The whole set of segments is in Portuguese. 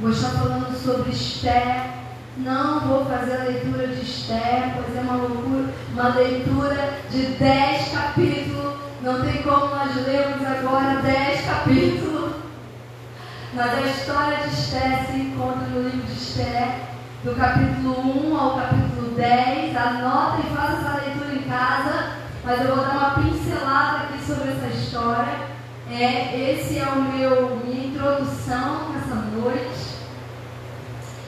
Vou estar falando sobre Esther. Não vou fazer a leitura de Esther, pois é uma loucura, uma leitura de dez capítulos. Não tem como nós lermos agora dez capítulos. Mas a história de Esther se encontra no livro de Esther, do capítulo 1 ao capítulo 10. Anota e faça essa leitura em casa. Mas eu vou dar uma pincelada aqui sobre essa história. É, esse é o meu minha introdução nessa noite.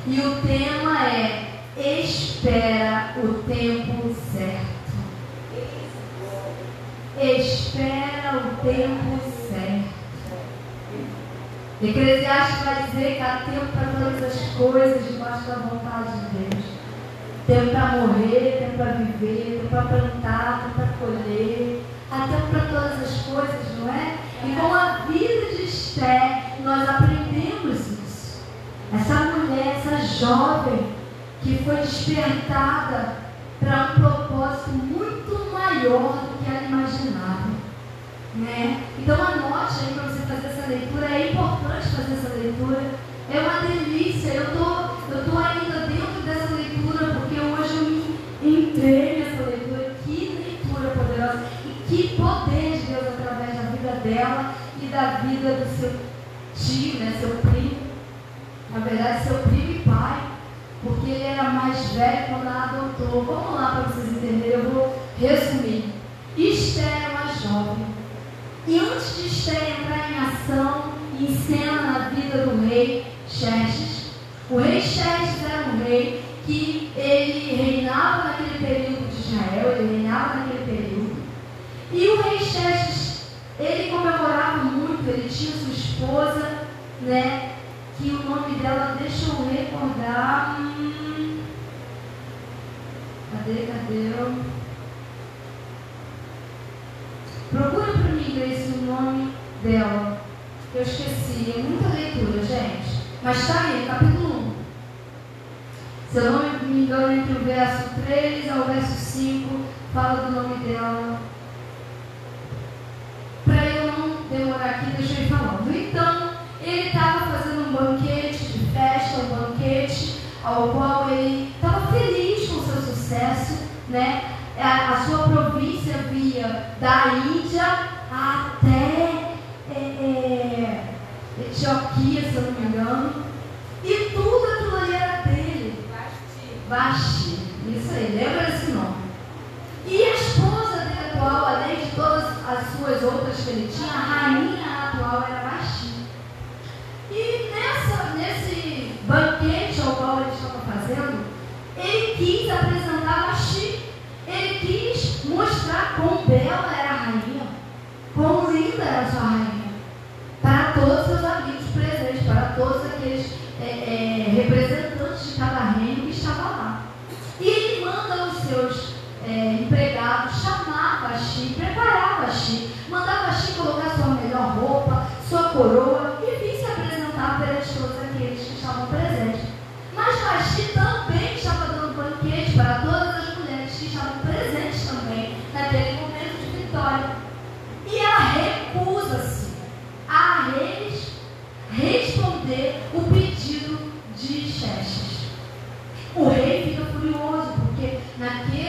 E o tema é Espera o tempo certo. Espera o tempo certo. Eclesiastes vai dizer que há tempo para todas as coisas debaixo da vontade de Deus. Tempo para morrer, tempo para viver, tempo para plantar, tempo para colher. Há tempo para todas as coisas, não é? E com a vida de Esther, nós aprendemos isso. Essa jovem, que foi despertada para um propósito muito maior do que ela imaginava. Né? Então anote aí para você fazer essa leitura, é importante fazer essa leitura, é uma delícia, eu tô, estou tô ainda dentro dessa leitura, porque hoje eu me entrei nessa leitura, que leitura poderosa, e que poder de Deus através da vida dela e da vida do seu tio, né, seu primo, na verdade seu primo e pai, porque ele era mais velho quando ela adotou. Vamos lá para vocês entenderem, eu vou resumir. Esther era uma jovem e antes de Esther entrar em ação, em cena na vida do rei Xerxes, o rei Xerxes era um rei que ele reinava naquele período de Israel, ele reinava naquele período. E o rei Xerxes, ele comemorava muito, ele tinha sua esposa, né, que o nome dela, deixa eu recordar, cadê, cadê? Procura para mim, Grace, o nome dela. Eu esqueci. É muita leitura, gente. Mas está aí, capítulo 1. Se eu não me engano, entre o verso 3 ao verso 5, fala do nome dela. Para eu não demorar aqui, deixa eu ir ao qual ele estava feliz com o seu sucesso, né? É, a, sua província via da Índia até é, é, se eu não me engano. E tudo aquilo ali era dele. Vasti. Isso aí, lembra esse nome. E a esposa dele atual, além de todas as suas outras que ele tinha, a rainha atual era Vasti. E nessa, nesse banquete ao qual ele estava fazendo, ele quis apresentar Vasti ele quis mostrar quão bela era a rainha, quão linda era sua rainha, para todos os seus amigos presentes, para todos aqueles é, é, representantes de cada reino que estava lá. E ele manda os seus é, empregados chamar Vasti, preparar Vasti, mandar Vasti colocar sua melhor roupa, sua coroa e vir se apresentar perante todos aqueles que estavam presentes. Mas Vasti também estava dando banquete para todas as que estavam presentes também naquele momento de vitória. E ela recusa-se a eles responder o pedido de Xerxes. O rei fica furioso, porque naquela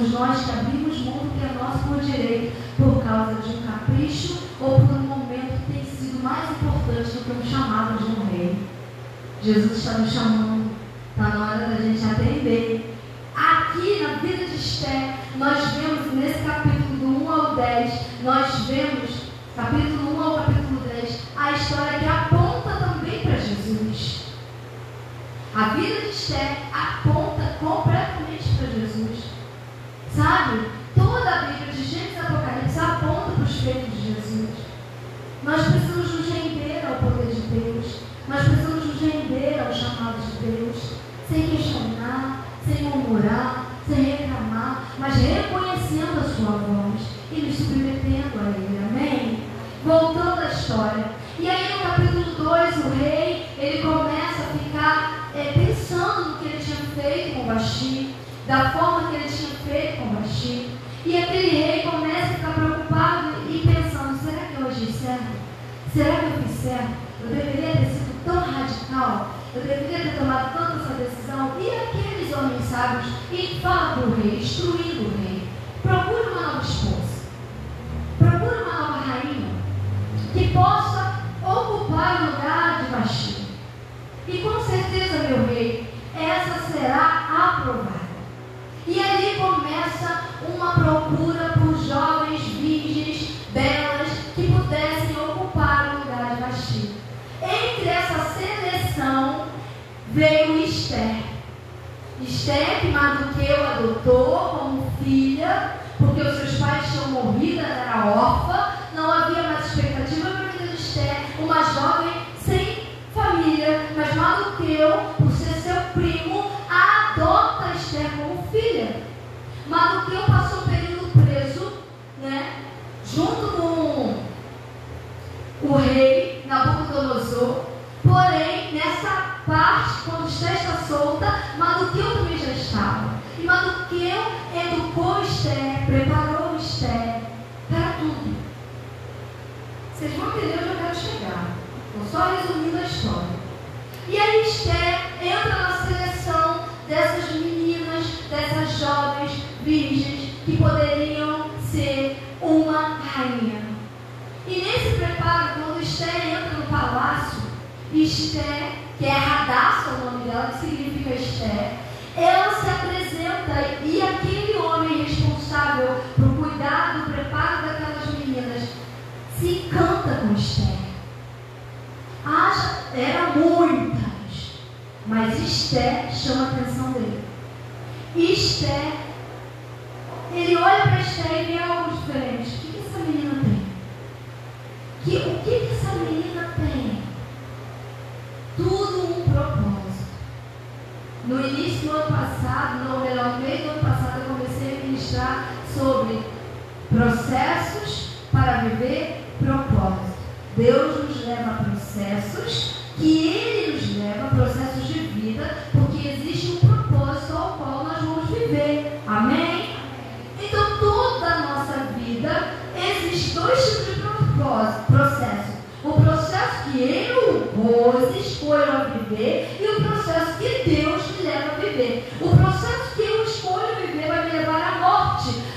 somos nós que abrimos mão do que é nosso por direito, por causa de um capricho ou por um momento que tem sido mais importante do que um chamado de um rei. Jesus está nos chamando, está na hora da gente aprender. Aqui na vida de Esté, nós vemos nesse capítulo do 1 ao 10, nós vemos, capítulo 1 ao capítulo 10, a história que aponta também para Jesus. A vida de Esté Fala para o rei, instruindo o rei. Procura uma nova esposa. Procura uma nova rainha que possa ocupar o lugar de Baixinho. E com certeza, meu rei, essa será aprovada. E ali começa uma promessa. Esther, que eu adotou como filha, porque os seus pais tinham morrido, ela era órfã, não havia mais expectativa para a vida de Esther, uma jovem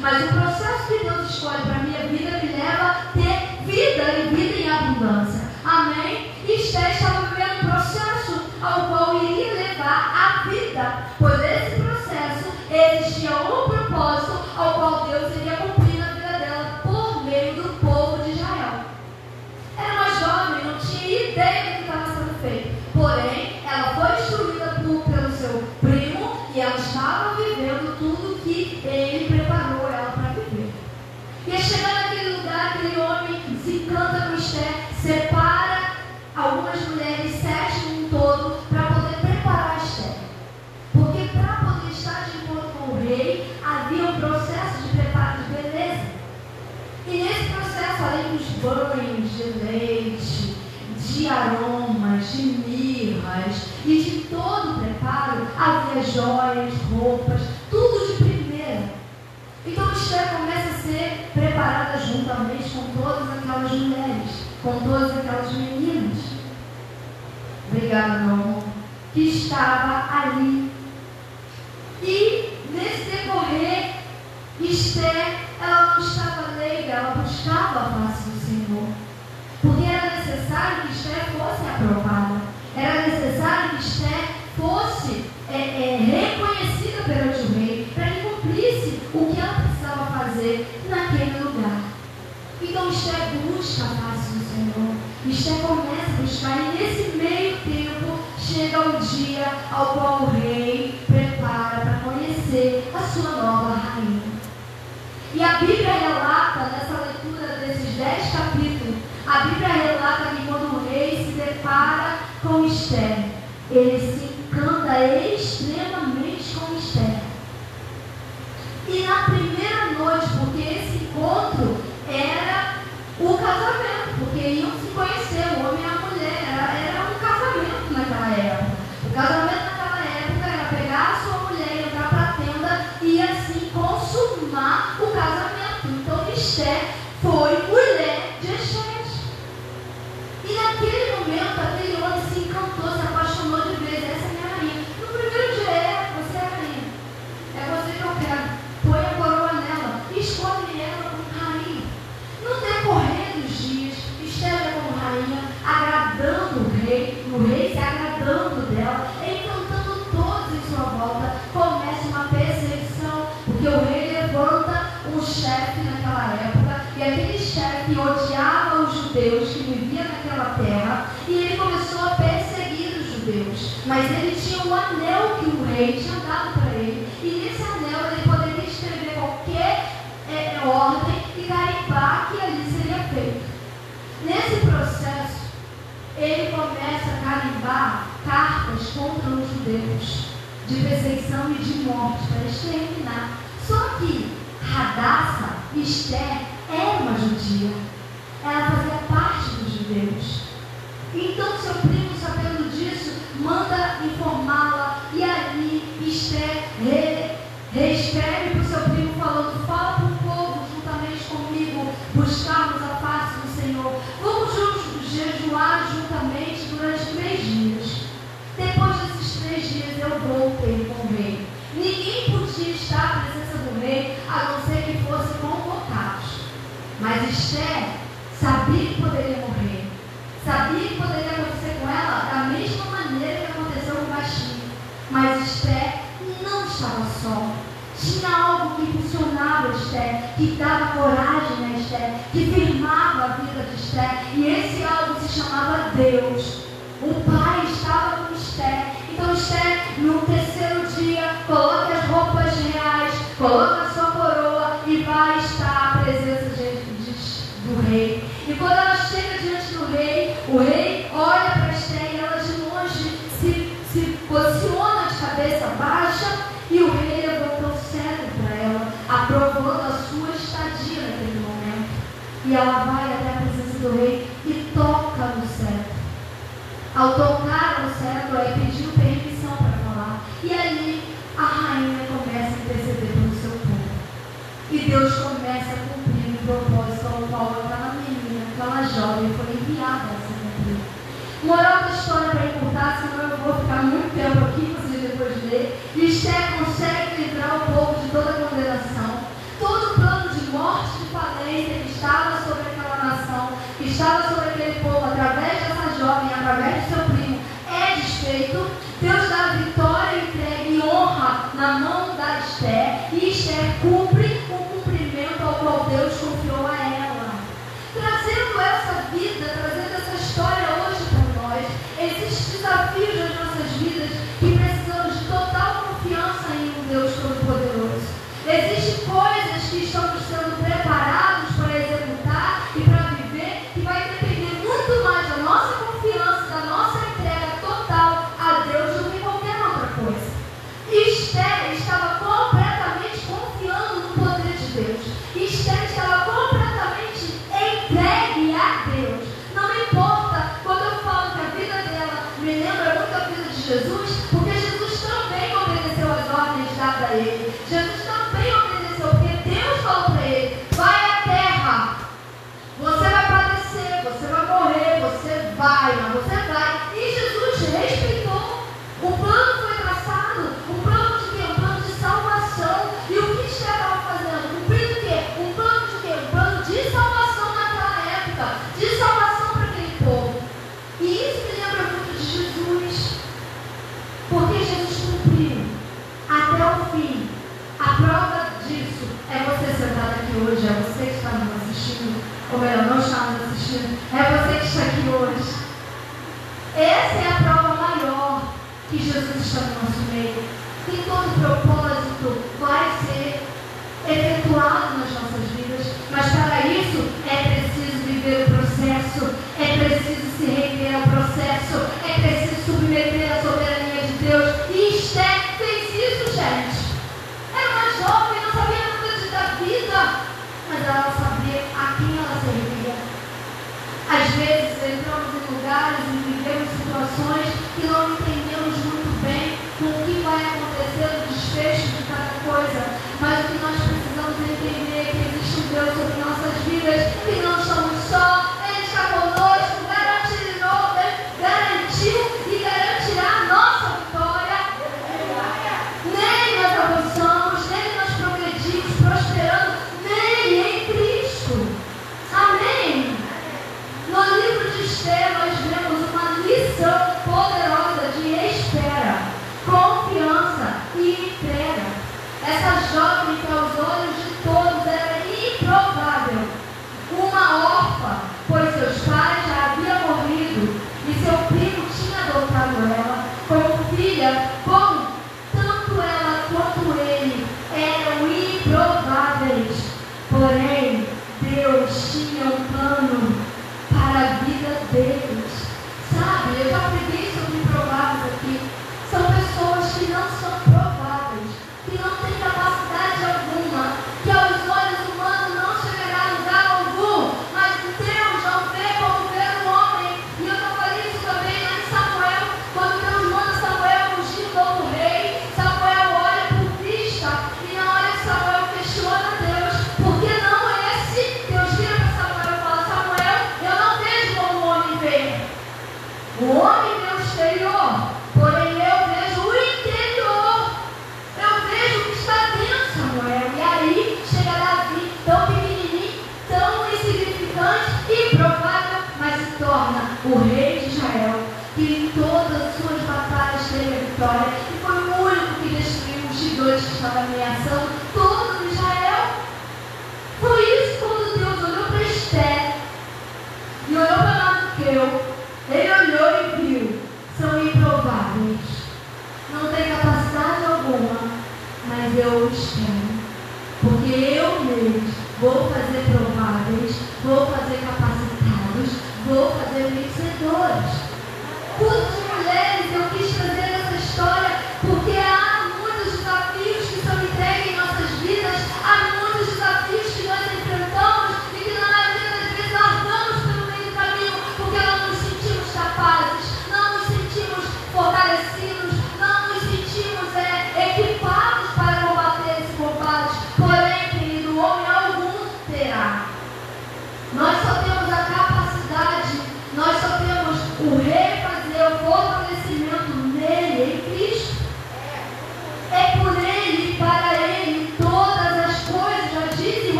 Mas o processo que Deus escolhe para a minha vida me leva a ter vida e vida em abundância. Amém? E Esther estava vivendo um processo ao qual iria levar a vida. Pois esse processo existia um propósito ao qual Deus iria joias, roupas, tudo de primeira. Então Esther começa a ser preparada juntamente com todas aquelas mulheres, com todas aquelas meninas. Obrigada, meu amor. Que estava ali Esther começa a buscar, e nesse meio tempo chega o dia ao qual o rei prepara para conhecer a sua nova rainha. E a Bíblia relata, nessa leitura desses dez capítulos, a Bíblia relata que quando o rei se depara com Esther. ele se encanta extremamente tinha dado para ele. E nesse anel ele poderia escrever qualquer é, ordem e garimpar que ali seria feito. Nesse processo, ele começa a carimbar cartas contra os judeus de perseguição e de morte para exterminar. Só que Radassa, Esther, era uma judia. Axé, saber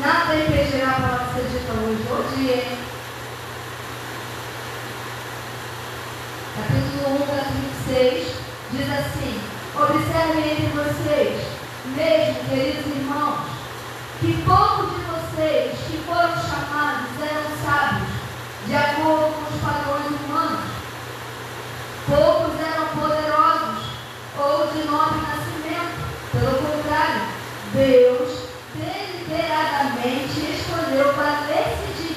Nada impedirá a palavra ser dita hoje ou dia. Capítulo 1, verso 26, diz assim, observem entre vocês, mesmo, queridos irmãos, que poucos de vocês que foram chamados eram sábios, de acordo com os padrões humanos. Pouco.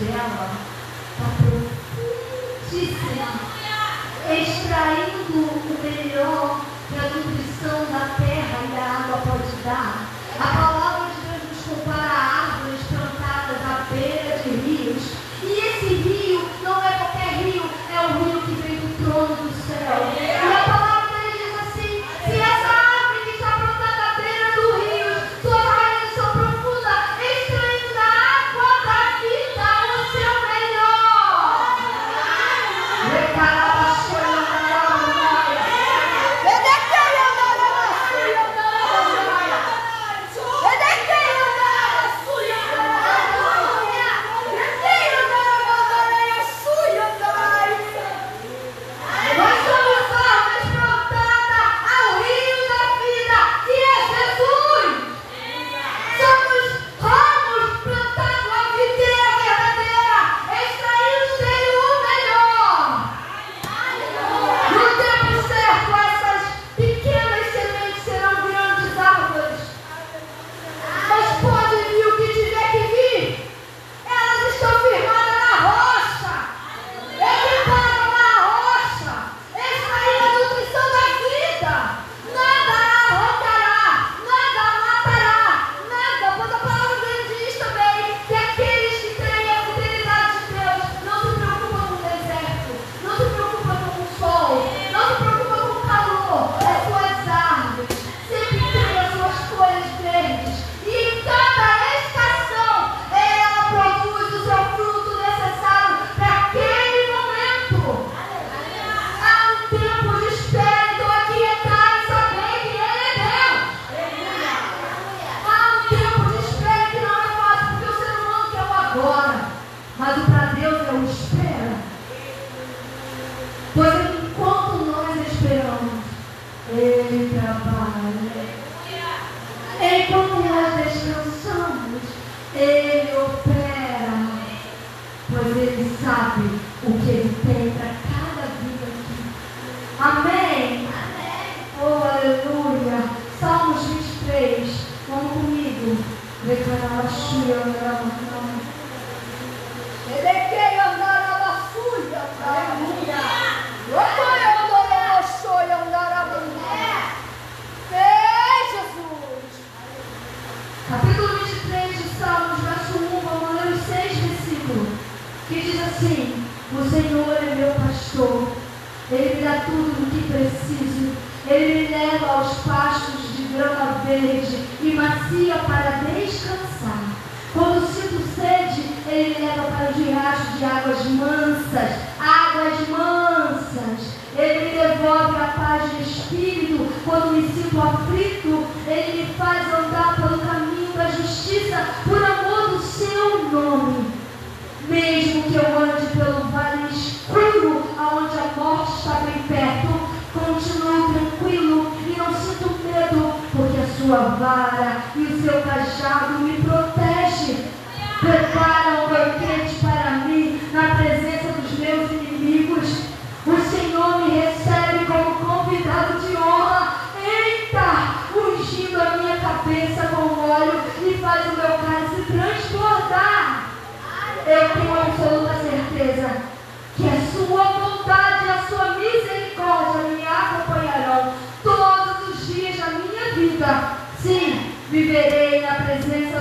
dela está profundíssima, extraindo o melhor que a nutrição da terra e da água pode dar. A palavra tenho absoluta certeza que a sua vontade e a sua misericórdia me acompanharão todos os dias da minha vida. Sim, viverei na presença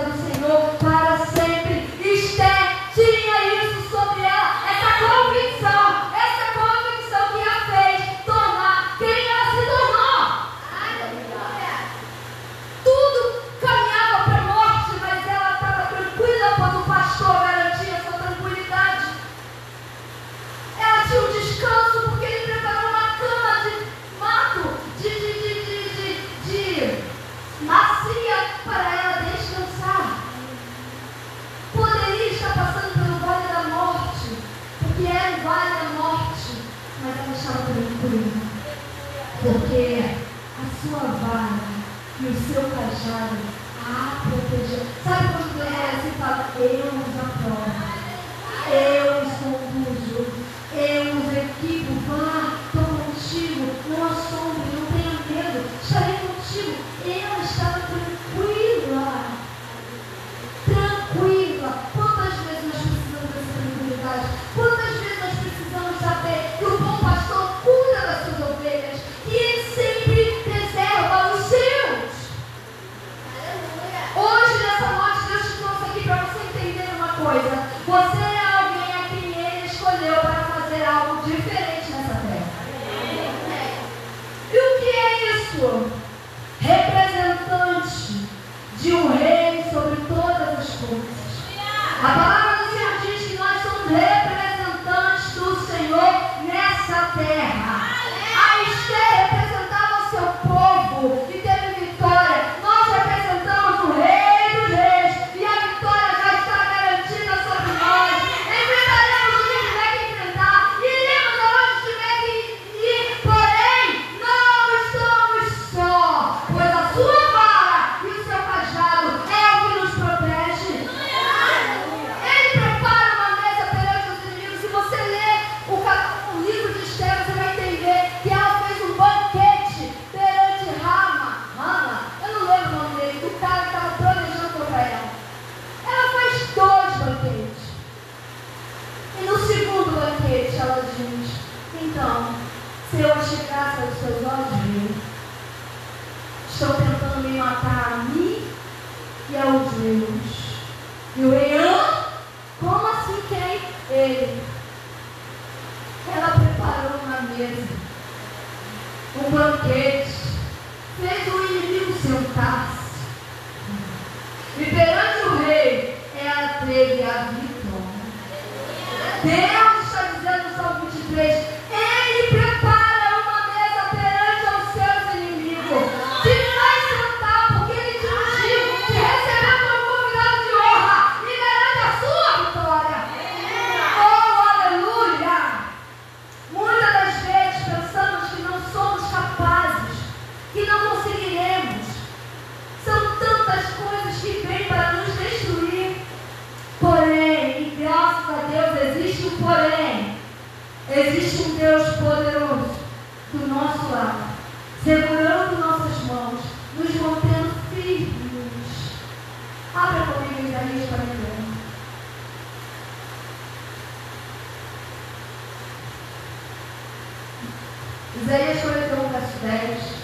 Isaías 41, verso 10.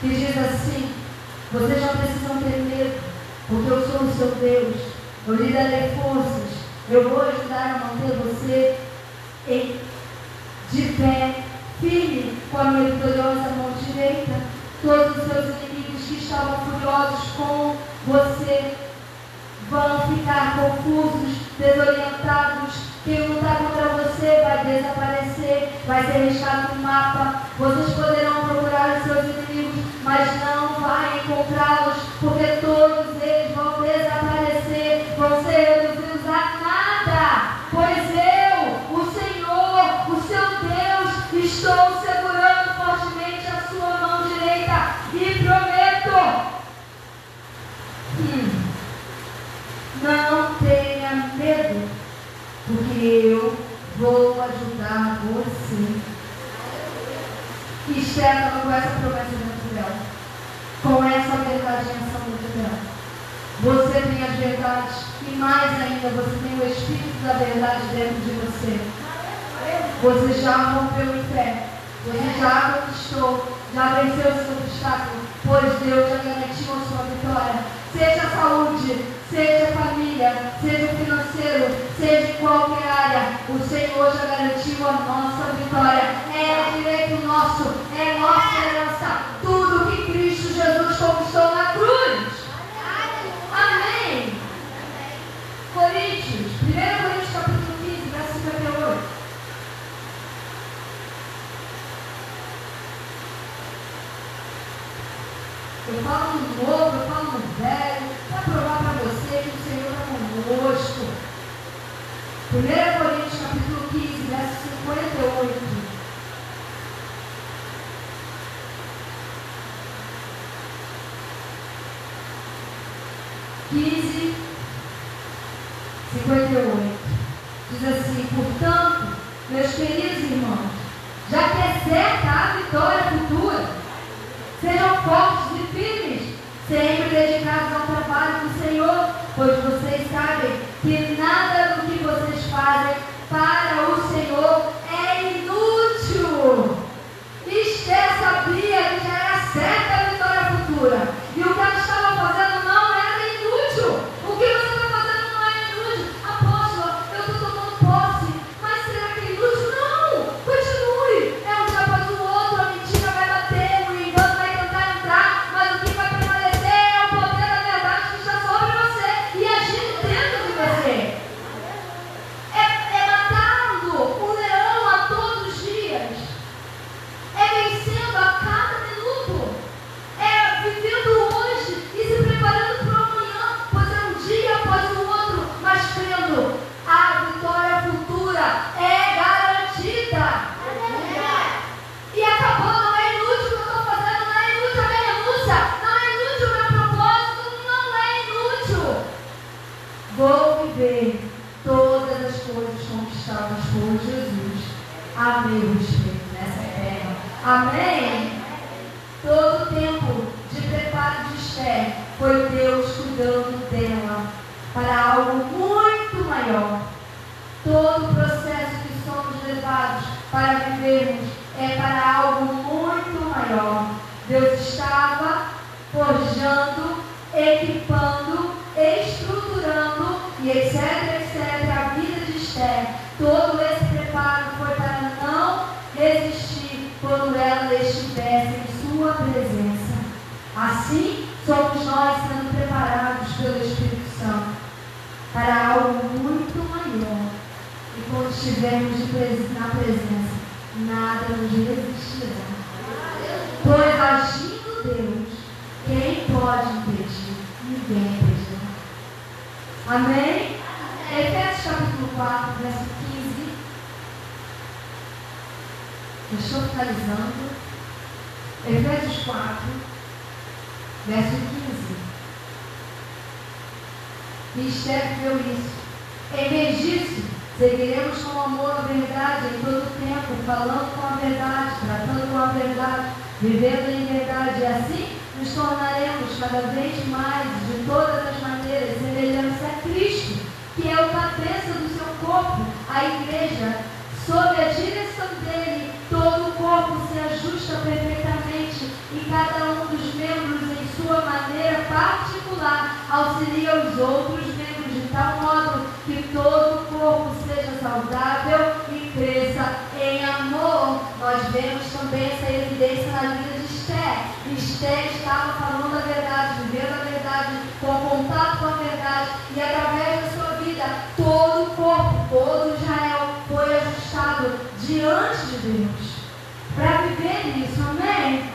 Que diz assim: Vocês não precisam ter medo, porque eu sou o seu Deus. Eu lhe darei forças. Eu vou ajudar a manter você em, de pé, firme, com a minha vitoriosa mão direita. Todos os seus inimigos que estavam furiosos com você vão ficar confusos, desorientados. Vai ser listado no mapa. Vocês poderão procurar os seus inimigos, mas não vai encontrá-los, porque todos eles vão desaparecer, vão ser reduzidos a nada. Pois eu, o Senhor, o seu Deus, estou segurando fortemente a sua mão direita e prometo. Hum, não tenha medo, porque eu vou ajudar você. Com essa promessa dentro dela, com essa verdade em essa dela. Você tem as verdades e mais ainda você tem o Espírito da verdade dentro de você. Você já rompeu em fé, você já conquistou, já venceu o seu obstáculo, pois Deus já garantiu a sua vitória. Seja saúde, seja família, seja financeiro, seja qualquer área, o Senhor já garantiu a nossa vitória. É direito nosso, é nossa herança. Tudo que Cristo Jesus conquistou na cruz. Amém. Coríntios, 1 Coríntios capítulo 15, verso 58. Eu falo no novo, eu falo no velho, para provar para conosco. 1 Coríntios capítulo 15, verso 58. Quinze, cinquenta e oito. Diz assim, portanto, meus queridos irmãos, já que é certa a vitória futura, sejam fortes e firmes, sempre dedicados ao trabalho do Senhor, pois vocês sabem que nada do que vocês fazem para o Senhor é inútil. Esther sabia que já era certa a vitória futura. E o que ela estava fazendo não era inútil. O que você está fazendo não é inútil. Apóstolo, eu estou tomando posse. Mas será que é inútil? Não! Continue. É um dia após o outro, a mentira vai bater, o engano vai tentar entrar, mas o que vai permanecer é o poder da verdade que está sobre você e agindo dentro de você. É, é matando o leão a todos os dias. É vencendo a cada minuto. É vivendo hoje e se preparando para o amanhã, pois é um dia após o outro, mas crendo a vitória futura é garantida. E acabou, não é inútil o que eu estou fazendo, não é inútil a minha renúncia, não é inútil o meu propósito, não é inútil. Vou viver todas as coisas conquistadas por Jesus a meu respeito nessa terra. Amém? Todo o tempo de preparo de Esther foi Deus cuidando dela para algo muito maior. Todo o processo que somos levados para vivermos para algo muito maior. Deus estava forjando, equipando, estruturando e etc, etc. A vida de Esther. Todo esse preparo foi para não resistir quando ela estivesse em sua presença. Assim, somos nós sendo preparados pelo Espírito Santo para algo muito maior. E quando estivermos na presença, nada nos resistirá. Pois agindo Deus, quem pode impedir? Ninguém impedirá. Amém? Efésios capítulo 4, verso 15. Estou finalizando. Efésios 4, verso 15. E Esther viu isso. Em vez disso, Seguiremos com amor a verdade em todo o tempo, falando com a verdade, tratando com a verdade, vivendo em verdade. E assim nos tornaremos cada vez mais, de todas as maneiras, semelhantes a Cristo, que é o cabeça do seu corpo, a igreja. Sob a direção dele, todo o corpo se ajusta perfeitamente e cada um dos membros, em sua maneira particular, auxilia os outros membros tal modo que todo o corpo seja saudável e cresça em amor. Nós vemos também essa evidência na vida de Esther. Esther estava falando a verdade, vivendo a verdade, com contato com a verdade, e através da sua vida, todo o corpo, todo Israel foi ajustado diante de Deus. Para viver isso, amém?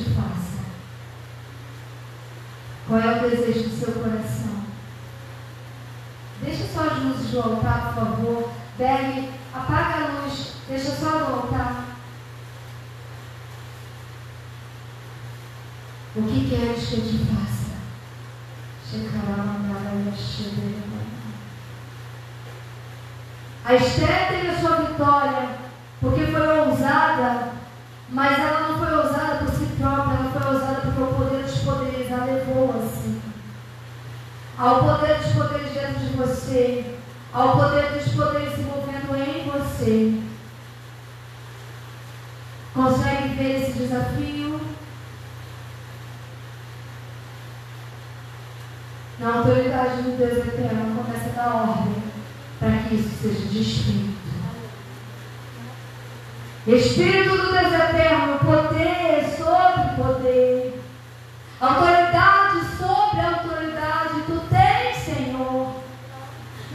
Queres que faça? Qual é o desejo do seu coração? Deixa só as luzes do altar, por favor. Pegue, apaga a luz, deixa só no altar. O que queres que eu te faça? A Esther teve a sua vitória porque foi ousada, mas ela não foi ousada por si própria, ela foi ousada porque o poder dos poderes a levou assim. Ao poder dos poderes dentro de você, ao poder dos poderes se movendo em você. Consegue ver esse desafio? Na autoridade do Deus eterno, começa a dar ordem para que isso seja desfeito. Espírito do Deus eterno, poder sobre poder, autoridade sobre autoridade, tu tens, Senhor.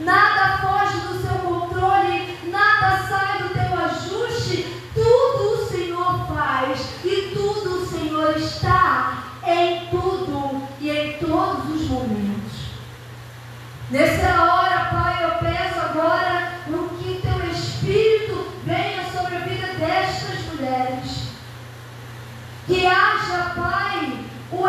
Nada foge do seu controle, nada sai do teu ajuste, tudo o Senhor faz e tudo o Senhor está em tudo e em todos os momentos. Nessa hora, Pai, eu peço agora no que teu Espírito venha sobre a vida destas mulheres. Que haja, Pai, o